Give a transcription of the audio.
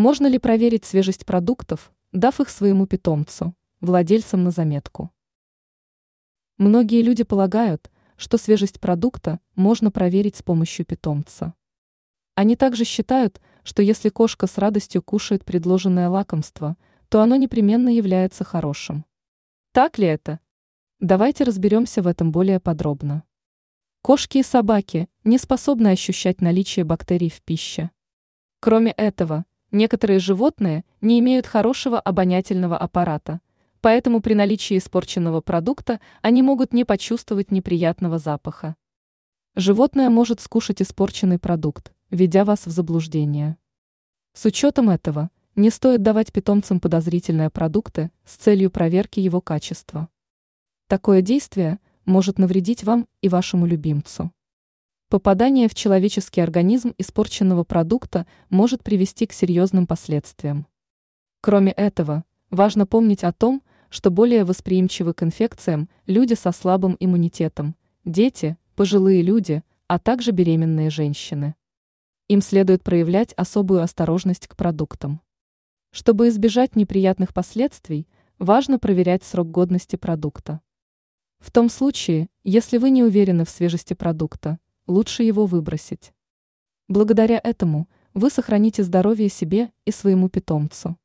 Можно ли проверить свежесть продуктов, дав их своему питомцу, владельцам на заметку? Многие люди полагают, что свежесть продукта можно проверить с помощью питомца. Они также считают, что если кошка с радостью кушает предложенное лакомство, то оно непременно является хорошим. Так ли это? Давайте разберемся в этом более подробно. Кошки и собаки не способны ощущать наличие бактерий в пище. Кроме этого, некоторые животные не имеют хорошего обонятельного аппарата, поэтому при наличии испорченного продукта они могут не почувствовать неприятного запаха. Животное может скушать испорченный продукт, ведя вас в заблуждение. С учетом этого, не стоит давать питомцам подозрительные продукты с целью проверки его качества. Такое действие – может навредить вам и вашему любимцу. Попадание в человеческий организм испорченного продукта может привести к серьезным последствиям. Кроме этого, важно помнить о том, что более восприимчивы к инфекциям люди со слабым иммунитетом, дети, пожилые люди, а также беременные женщины. Им следует проявлять особую осторожность к продуктам. Чтобы избежать неприятных последствий, важно проверять срок годности продукта. В том случае, если вы не уверены в свежести продукта, лучше его выбросить. Благодаря этому вы сохраните здоровье себе и своему питомцу.